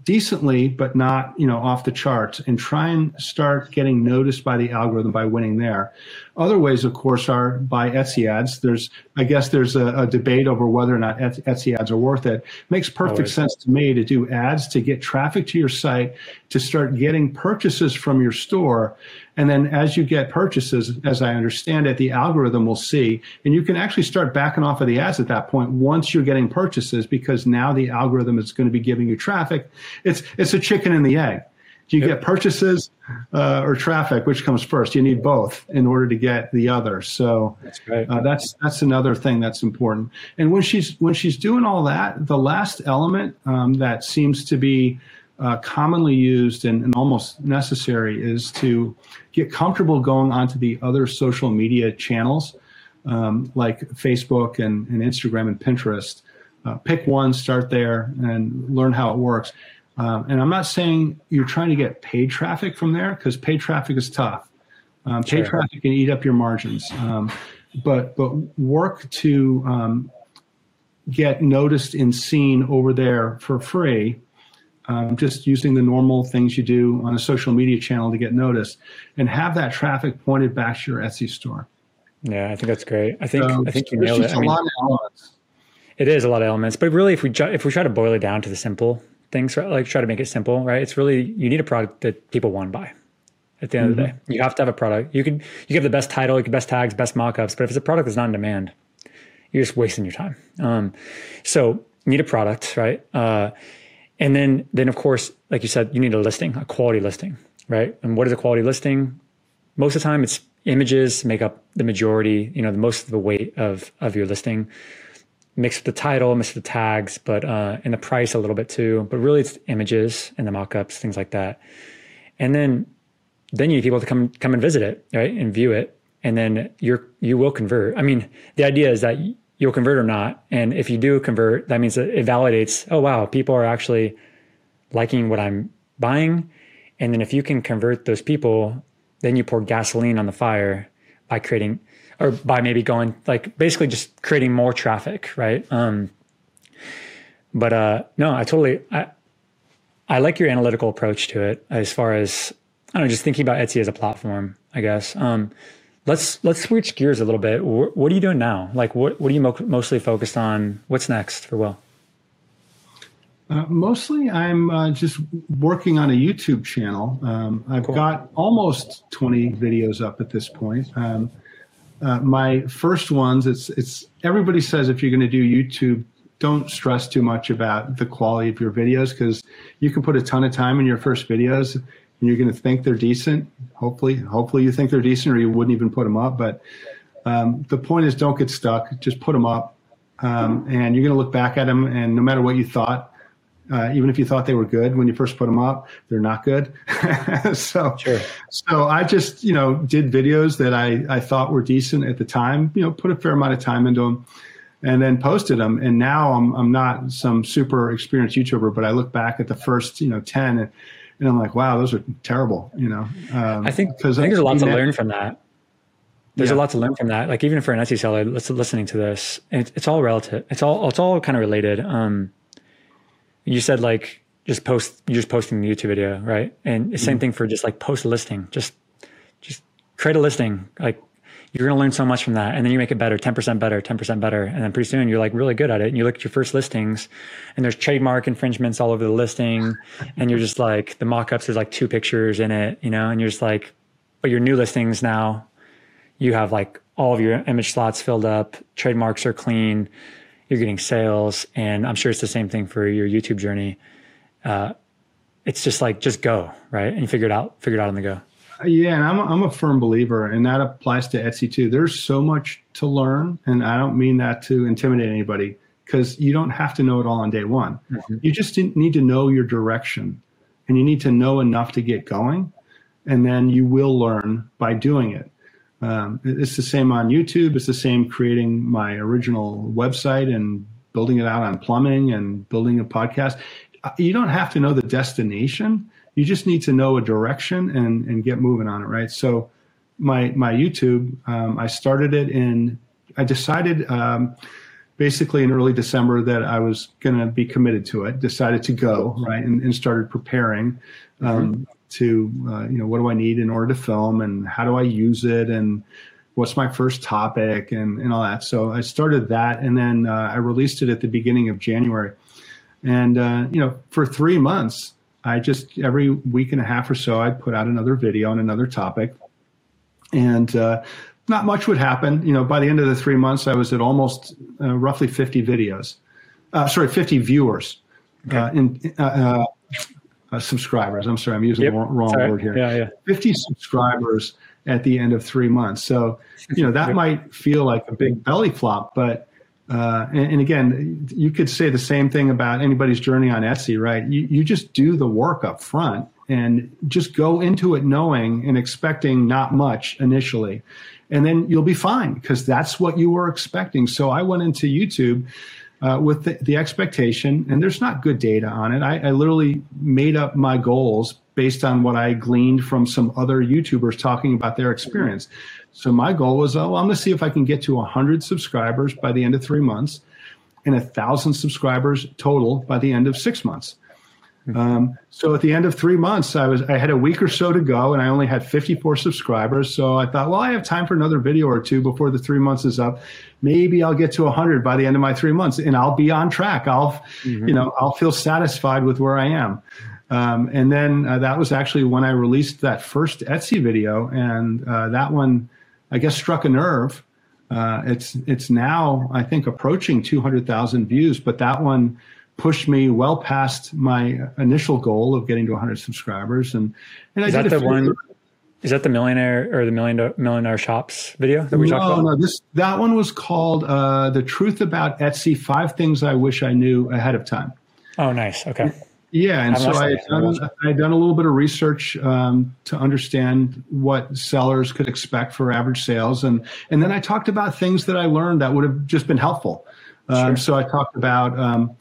decently but not you know off the charts and try and start getting noticed by the algorithm by winning there other ways of course are by etsy ads there's i guess there's a, a debate over whether or not etsy ads are worth it makes perfect Always. sense to me to do ads to get traffic to your site to start getting purchases from your store and then as you get purchases, as I understand it, the algorithm will see, and you can actually start backing off of the ads at that point once you're getting purchases because now the algorithm is going to be giving you traffic. It's it's a chicken and the egg. Do you yep. get purchases uh, or traffic? Which comes first? You need both in order to get the other. So that's uh, that's that's another thing that's important. And when she's when she's doing all that, the last element um, that seems to be uh, commonly used and, and, almost necessary is to get comfortable going onto the other social media channels um, like Facebook and, and, Instagram and Pinterest. Uh, pick one, start there, and learn how it works. Um, and I'm not saying you're trying to get paid traffic from there because paid traffic is tough. Um, paid sure. traffic can eat up your margins, um, but but work to um, get noticed and seen over there for free um, just using the normal things you do on a social media channel to get noticed and have that traffic pointed back to your Etsy store. Yeah, I think that's great. I think so I think you nailed it. I mean, it is a lot of elements, but really, if we if we try to boil it down to the simple things, right, like try to make it simple, right? It's really you need a product that people want to buy. At the end mm-hmm. of the mm-hmm. day, you have to have a product. You can you have the best title, you can best tags, best mockups, but if it's a product that's not in demand, you're just wasting your time. Um, so you need a product, right? Uh, and then, then of course, like you said, you need a listing, a quality listing, right? And what is a quality listing? most of the time it's images make up the majority, you know, the most of the weight of of your listing. Mixed with the title, mixed with the tags, but uh, and the price a little bit too. But really, it's images and the mockups, things like that. And then then you need people to come come and visit it, right, and view it, and then you're you will convert. I mean, the idea is that you'll convert or not, and if you do convert, that means it validates. Oh wow, people are actually liking what I'm buying, and then if you can convert those people then you pour gasoline on the fire by creating or by maybe going like basically just creating more traffic right um but uh no i totally i i like your analytical approach to it as far as i don't know just thinking about etsy as a platform i guess um let's let's switch gears a little bit what are you doing now like what what are you mo- mostly focused on what's next for will uh, mostly, I'm uh, just working on a YouTube channel. Um, I've cool. got almost 20 videos up at this point. Um, uh, my first ones, it's it's everybody says if you're going to do YouTube, don't stress too much about the quality of your videos because you can put a ton of time in your first videos and you're going to think they're decent. Hopefully, hopefully you think they're decent or you wouldn't even put them up. But um, the point is, don't get stuck. Just put them up, um, and you're going to look back at them, and no matter what you thought uh, even if you thought they were good when you first put them up, they're not good. so, sure. so I just you know did videos that I I thought were decent at the time. You know, put a fair amount of time into them, and then posted them. And now I'm I'm not some super experienced YouTuber, but I look back at the first you know ten, and, and I'm like, wow, those are terrible. You know, um, I think because I think there's a lot to learn from that. There's yeah. a lot to learn from that. Like even for an Etsy seller, listening to this, it, it's all relative. It's all it's all kind of related. Um, you said like just post you're just posting the YouTube video, right? And the same mm-hmm. thing for just like post a listing. Just just create a listing. Like you're gonna learn so much from that. And then you make it better, 10% better, 10% better. And then pretty soon you're like really good at it. And you look at your first listings and there's trademark infringements all over the listing. and you're just like the mock-ups, there's like two pictures in it, you know, and you're just like, but your new listings now, you have like all of your image slots filled up, trademarks are clean, you're getting sales. And I'm sure it's the same thing for your YouTube journey. Uh, it's just like, just go, right? And you figure it out, figure it out on the go. Yeah, and I'm a, I'm a firm believer, and that applies to Etsy too. There's so much to learn, and I don't mean that to intimidate anybody because you don't have to know it all on day one. Mm-hmm. You just need to know your direction, and you need to know enough to get going, and then you will learn by doing it. Um, it's the same on YouTube. It's the same creating my original website and building it out on plumbing and building a podcast. Uh, you don't have to know the destination. You just need to know a direction and, and get moving on it, right? So, my my YouTube, um, I started it in. I decided um, basically in early December that I was going to be committed to it. Decided to go right and, and started preparing. Um, mm-hmm to uh, you know what do I need in order to film and how do I use it and what's my first topic and, and all that. So I started that and then uh, I released it at the beginning of January. And uh, you know for three months I just every week and a half or so I'd put out another video on another topic, and uh, not much would happen. You know by the end of the three months I was at almost uh, roughly 50 videos, uh, sorry 50 viewers. Okay. in uh, subscribers. I'm sorry, I'm using yep. the wrong sorry. word here. Yeah, yeah. 50 subscribers at the end of three months. So, you know, that yep. might feel like a big belly flop, but uh, and, and, again, you could say the same thing about anybody's journey on Etsy, right? You, you just do the work up front and just go into it knowing and expecting not much initially. And then you'll be fine because that's what you were expecting. So I went into YouTube uh, with the, the, expectation, and there's not good data on it. I, I, literally made up my goals based on what I gleaned from some other YouTubers talking about their experience. So my goal was, oh, I'm going to see if I can get to 100 subscribers by the end of three months and a thousand subscribers total by the end of six months. Um, so at the end of three months, I was I had a week or so to go, and I only had 54 subscribers. So I thought, well, I have time for another video or two before the three months is up. Maybe I'll get to 100 by the end of my three months, and I'll be on track. I'll, mm-hmm. you know, I'll feel satisfied with where I am. Um, and then uh, that was actually when I released that first Etsy video, and uh, that one, I guess, struck a nerve. Uh, it's it's now I think approaching 200,000 views, but that one pushed me well past my initial goal of getting to 100 subscribers. And, and is I that the one? Is that the millionaire or the million millionaire shops video that we no, talked about? No, this that one was called uh, "The Truth About Etsy: Five Things I Wish I Knew Ahead of Time." Oh, nice. Okay. Yeah, and so I had done, I had done a little bit of research um, to understand what sellers could expect for average sales, and and then I talked about things that I learned that would have just been helpful. Um, sure. So I talked about um,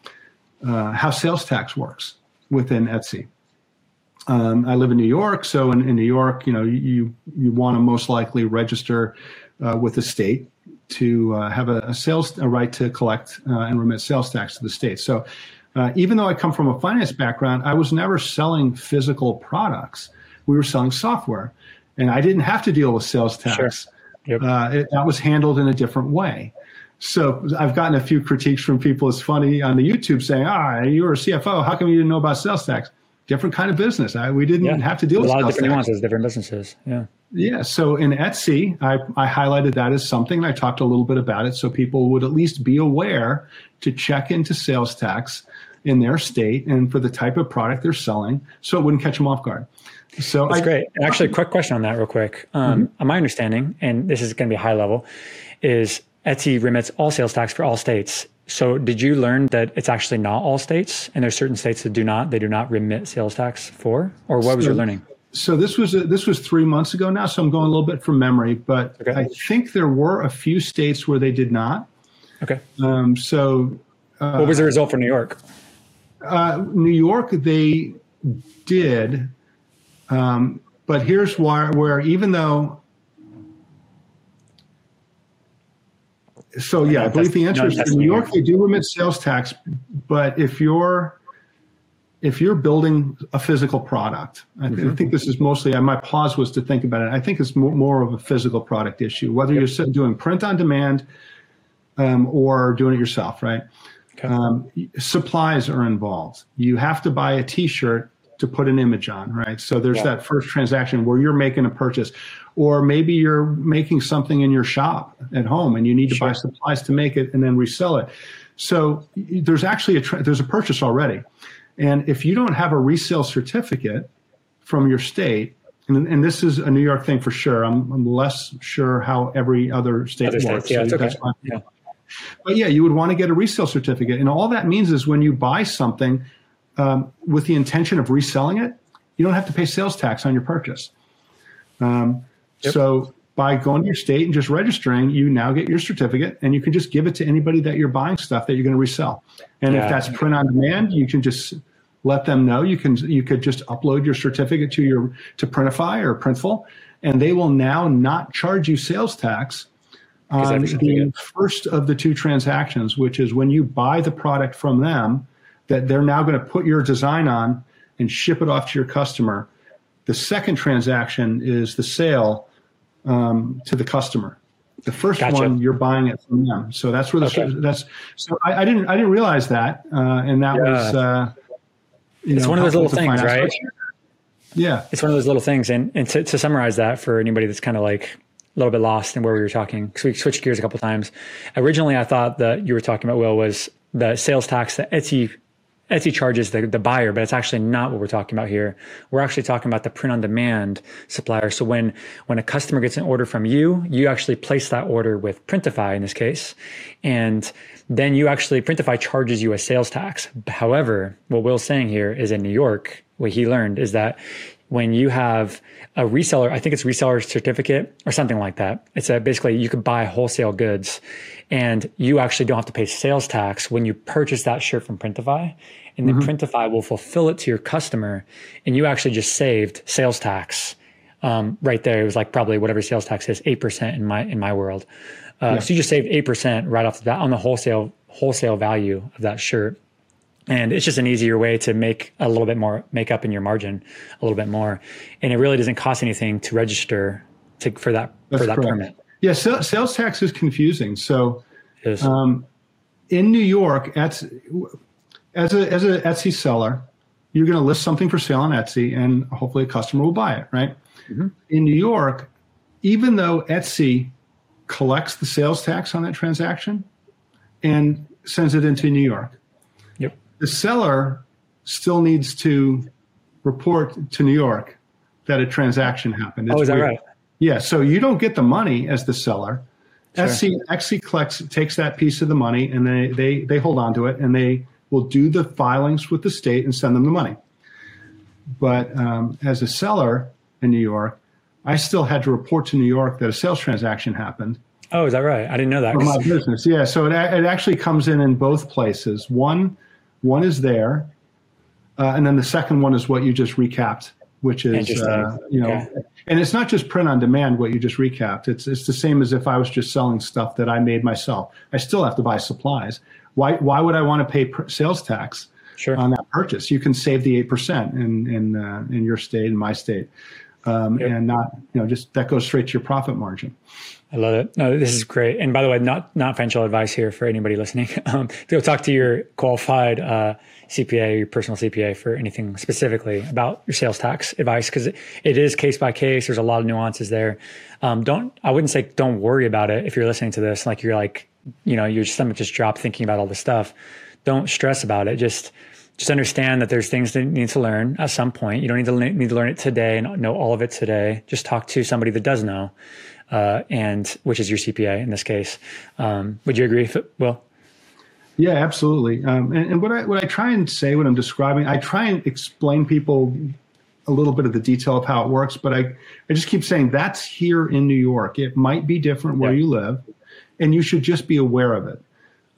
uh, how sales tax works within Etsy. Um, I live in New York, so in, in New York, you know, you you want to most likely register uh, with the state to uh, have a, a, sales a right to collect uh, and remit sales tax to the state. So uh, even though I come from a finance background, I was never selling physical products. We were selling software, and I didn't have to deal with sales tax. Sure. Yep. Uh, it, that was handled in a different way. So I've gotten a few critiques from people. It's funny on the YouTube saying, "Ah, you were a CFO. How come you didn't know about sales tax?" Different kind of business. I, we didn't yeah. have to deal with a lot of different tax. nuances, different businesses. Yeah. Yeah. So in Etsy, I, I highlighted that as something. And I talked a little bit about it, so people would at least be aware to check into sales tax in their state and for the type of product they're selling, so it wouldn't catch them off guard. So that's I, great. Actually, a quick question on that, real quick. Um, mm-hmm. My understanding, and this is going to be high level, is Etsy remits all sales tax for all states. So, did you learn that it's actually not all states, and there's certain states that do not they do not remit sales tax for, or what was your learning? So this was a, this was three months ago now. So I'm going a little bit from memory, but okay. I think there were a few states where they did not. Okay. Um, so, uh, what was the result for New York? Uh, New York, they did, um, but here's why, where even though, so yeah, I believe the answer is in New York they do remit sales tax, but if you're if you're building a physical product, I, th- mm-hmm. I think this is mostly. My pause was to think about it. I think it's more, more of a physical product issue, whether yep. you're doing print on demand um, or doing it yourself, right? Okay. Um, supplies are involved. You have to buy a T-shirt to put an image on, right? So there's yeah. that first transaction where you're making a purchase, or maybe you're making something in your shop at home and you need to sure. buy supplies to make it and then resell it. So there's actually a tra- there's a purchase already, and if you don't have a resale certificate from your state, and, and this is a New York thing for sure. I'm, I'm less sure how every other state other works. States, yeah, so it's okay. Yeah. But yeah, you would want to get a resale certificate. And all that means is when you buy something um, with the intention of reselling it, you don't have to pay sales tax on your purchase. Um, yep. So by going to your state and just registering, you now get your certificate and you can just give it to anybody that you're buying stuff that you're going to resell. And yeah. if that's print on demand, you can just let them know. You can you could just upload your certificate to your to Printify or Printful, and they will now not charge you sales tax on the first of the two transactions, which is when you buy the product from them, that they're now going to put your design on and ship it off to your customer. The second transaction is the sale um, to the customer. The first gotcha. one you're buying it from them, so that's where the okay. that's. So I, I, didn't I didn't realize that, uh, and that yeah. was. Uh, it's know, one of those little things, right? Yeah, it's one of those little things, and and to, to summarize that for anybody that's kind of like a little bit lost in where we were talking because we switched gears a couple times. Originally, I thought that you were talking about Will was the sales tax that Etsy Etsy charges the, the buyer, but it's actually not what we're talking about here. We're actually talking about the print on demand supplier. So when, when a customer gets an order from you, you actually place that order with Printify in this case. And then you actually, Printify charges you a sales tax. However, what Will's saying here is in New York, what he learned is that when you have a reseller, I think it's reseller certificate or something like that. It's a, basically you could buy wholesale goods and you actually don't have to pay sales tax when you purchase that shirt from Printify. And then mm-hmm. Printify will fulfill it to your customer and you actually just saved sales tax. Um, right there, it was like probably whatever sales tax is, 8% in my, in my world. Uh, yeah. So you just saved 8% right off the bat on the wholesale, wholesale value of that shirt and it's just an easier way to make a little bit more make up in your margin a little bit more. And it really doesn't cost anything to register to, for that That's for that correct. permit. Yeah so, sales tax is confusing. So um, in new york as as a as a etsy seller you're going to list something for sale on etsy and hopefully a customer will buy it right? Mm-hmm. in new york even though etsy collects the sales tax on that transaction and sends it into new york the seller still needs to report to New York that a transaction happened. It's oh, is that right? Yeah. So you don't get the money as the seller. Sure. Etsy, Etsy collects takes that piece of the money and they, they they hold on to it and they will do the filings with the state and send them the money. But um, as a seller in New York, I still had to report to New York that a sales transaction happened. Oh, is that right? I didn't know that. For my business, yeah. So it, it actually comes in in both places. One one is there, uh, and then the second one is what you just recapped, which is uh, you know, okay. and it's not just print on demand. What you just recapped, it's it's the same as if I was just selling stuff that I made myself. I still have to buy supplies. Why why would I want to pay sales tax sure. on that purchase? You can save the eight percent in in uh, in your state, in my state, um, yep. and not you know just that goes straight to your profit margin. I love it. No, this is great. And by the way, not not financial advice here for anybody listening. Um, go talk to your qualified uh, CPA, your personal CPA for anything specifically about your sales tax advice because it, it is case by case. There's a lot of nuances there. Um, don't I wouldn't say don't worry about it if you're listening to this. Like you're like you know your stomach just dropped thinking about all this stuff. Don't stress about it. Just just understand that there's things that you need to learn at some point. You don't need to need to learn it today and know all of it today. Just talk to somebody that does know uh, and which is your CPA in this case. Um, would you agree, Will? Yeah, absolutely. Um, and, and, what I what I try and say when I'm describing, I try and explain people a little bit of the detail of how it works, but I I just keep saying that's here in New York. It might be different where yeah. you live, and you should just be aware of it.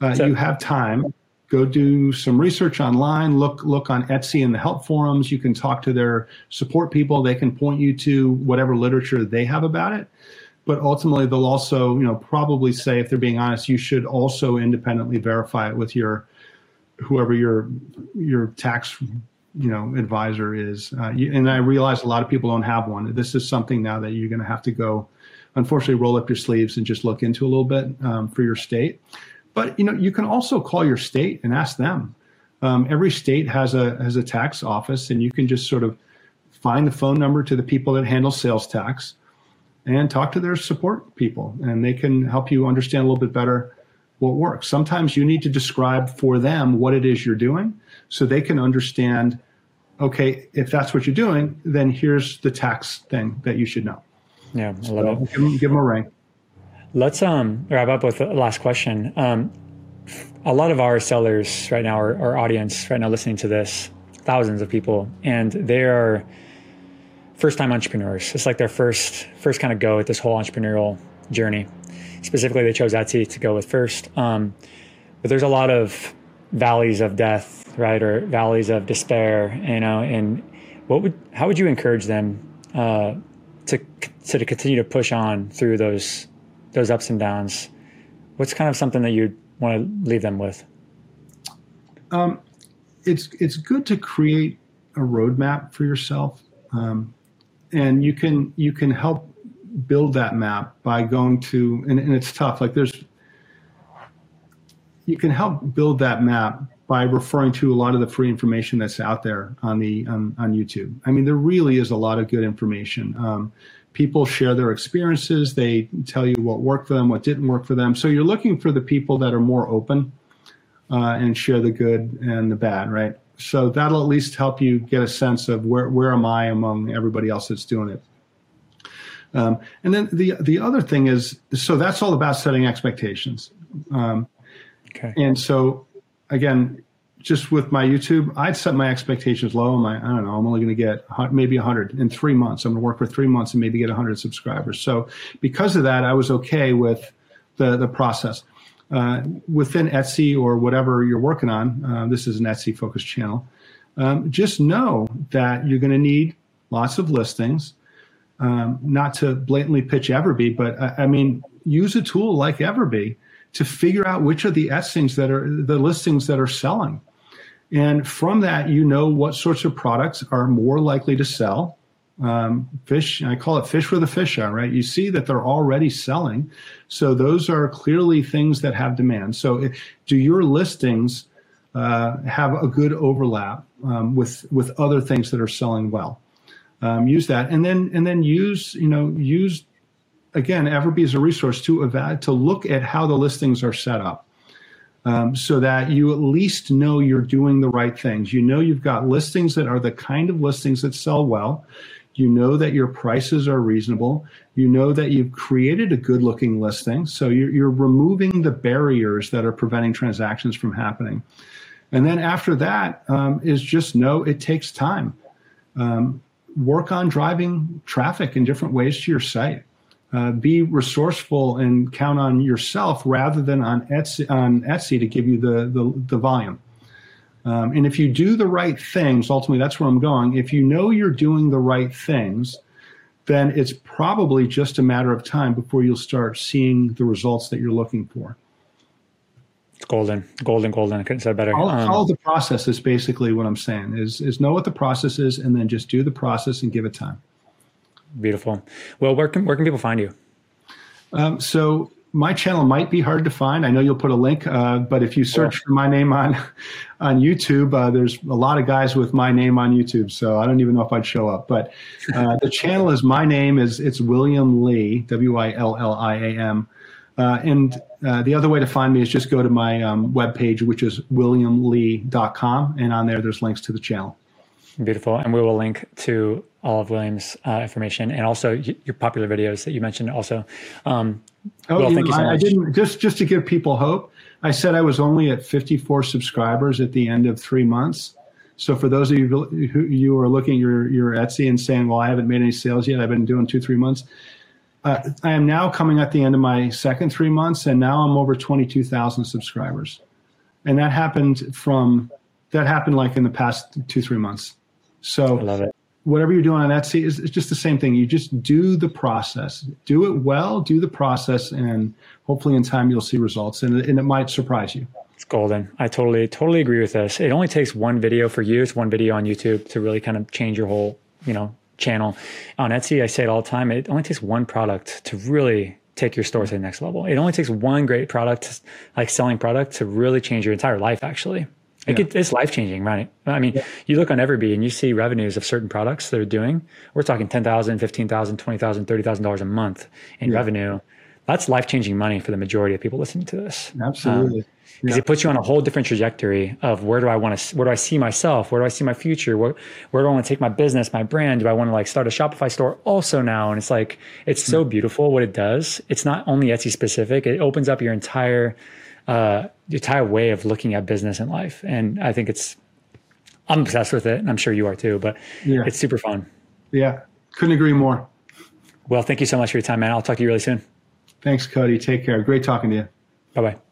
Uh, so, you have time. Go do some research online. Look look on Etsy and the help forums. You can talk to their support people. They can point you to whatever literature they have about it but ultimately they'll also you know probably say if they're being honest you should also independently verify it with your whoever your your tax you know advisor is. Uh, and i realize a lot of people don't have one. This is something now that you're going to have to go unfortunately roll up your sleeves and just look into a little bit um, for your state. But you know you can also call your state and ask them. Um, every state has a has a tax office and you can just sort of find the phone number to the people that handle sales tax and talk to their support people, and they can help you understand a little bit better what works. Sometimes you need to describe for them what it is you're doing so they can understand okay, if that's what you're doing, then here's the tax thing that you should know. Yeah, I love so it. Give them, give them, a ring. Let's um, wrap up with the last question. Um, a lot of our sellers right now, our, our audience right now listening to this, thousands of people, and they are first time entrepreneurs. It's like their first first kind of go at this whole entrepreneurial journey. Specifically, they chose Etsy to go with first. Um, but there's a lot of valleys of death, right, or valleys of despair, you know. And what would how would you encourage them uh, to to continue to push on through those those ups and downs? What's kind of something that you'd want to leave them with? Um, it's it's good to create a roadmap for yourself. Um, and you can you can help build that map by going to and, and it's tough like there's you can help build that map by referring to a lot of the free information that's out there on the on, on YouTube. I mean, there really is a lot of good information. Um, people share their experiences. They tell you what worked for them, what didn't work for them. So you're looking for the people that are more open uh, and share the good and the bad, right? So that'll at least help you get a sense of where where am I among everybody else that's doing it. Um, and then the the other thing is, so that's all about setting expectations. Um, okay. And so again, just with my YouTube, I'd set my expectations low. My I don't know, I'm only going to get maybe 100 in three months. I'm going to work for three months and maybe get 100 subscribers. So because of that, I was okay with the the process uh, within Etsy or whatever you're working on, uh, this is an Etsy focused channel, um, just know that you're going to need lots of listings. Um, not to blatantly pitch Everbee, but I, I, mean, use a tool like Everbee to figure out which are the listings that are the listings that are selling. And from that, you know what sorts of products are more likely to sell um, fish, I call it fish where the fish are, right? You see that they're already selling. So those are clearly things that have demand. So do your listings uh, have a good overlap um, with, with other things that are selling well? Um, use that and then, and then use, you know, use again, Everbee is a resource to evaluate, to look at how the listings are set up. Um, so that you at least know you're doing the right things. You know you've got listings that are the kind of listings that sell well You know that your prices are reasonable. You know that you've created a good looking listing. So you're, you're removing the barriers that are preventing transactions from happening. And then after that um, is just know it takes time. Um, work on driving traffic in different ways to your site. Uh, be resourceful and count on yourself rather than on Etsy, on Etsy to give you the, the, the volume. Um, and if you do the right things, ultimately, that's where I'm going. If you know you're doing the right things, then it's probably just a matter of time before you'll start seeing the results that you're looking for. It's golden, golden, golden. I couldn't say better. Follow, um, the process is basically what I'm saying. Is is know what the process is, and then just do the process and give it time. Beautiful. Well, where can where can people find you? Um, so my channel might be hard to find. I know you'll put a link, uh, but if you search yeah. for my name on on YouTube, uh, there's a lot of guys with my name on YouTube, so I don't even know if I'd show up. But uh, the channel is my name is it's William Lee, W I L L I A M, uh, and uh, the other way to find me is just go to my um, webpage, which is williamlee.com, and on there there's links to the channel. Beautiful, and we will link to all of William's uh, information and also your popular videos that you mentioned. Also, um, oh, well, thank know, you so I, I didn't just just to give people hope. I said I was only at 54 subscribers at the end of three months. So for those of you who you are looking at your your Etsy and saying, "Well, I haven't made any sales yet. I've been doing two three months." Uh, I am now coming at the end of my second three months, and now I'm over 22,000 subscribers, and that happened from that happened like in the past two three months. So I love it whatever you're doing on Etsy is it's just the same thing. You just do the process, do it well, do the process, and hopefully in time you'll see results, and, and it might surprise you. It's golden. I totally totally agree with this. It only takes one video for you. It's one video on YouTube to really kind of change your whole you know channel. On Etsy, I say it all the time. It only takes one product to really take your store to the next level. It only takes one great product, like selling product, to really change your entire life. Actually. Yeah. it, it's life changing, right? I mean, yeah. you look on Everbee and you see revenues of certain products they're doing. We're talking $10,000, $15,000, $20,000, $30,000 a month in yeah. revenue. That's life changing money for the majority of people listening to this. Absolutely. because um, it puts you on a whole different trajectory of where do I want to, where do I see myself? Where do I see my future? Where, where do I want to take my business, my brand? Do I want to like start a Shopify store also now? And it's like, it's so hmm. beautiful what it does. It's not only Etsy specific. It opens up your entire uh, the entire way of looking at business and life. And I think it's, I'm obsessed with it. And I'm sure you are too, but yeah. it's super fun. Yeah. Couldn't agree more. Well, thank you so much for your time, man. I'll talk to you really soon. Thanks, Cody. Take care. Great talking to you. Bye bye.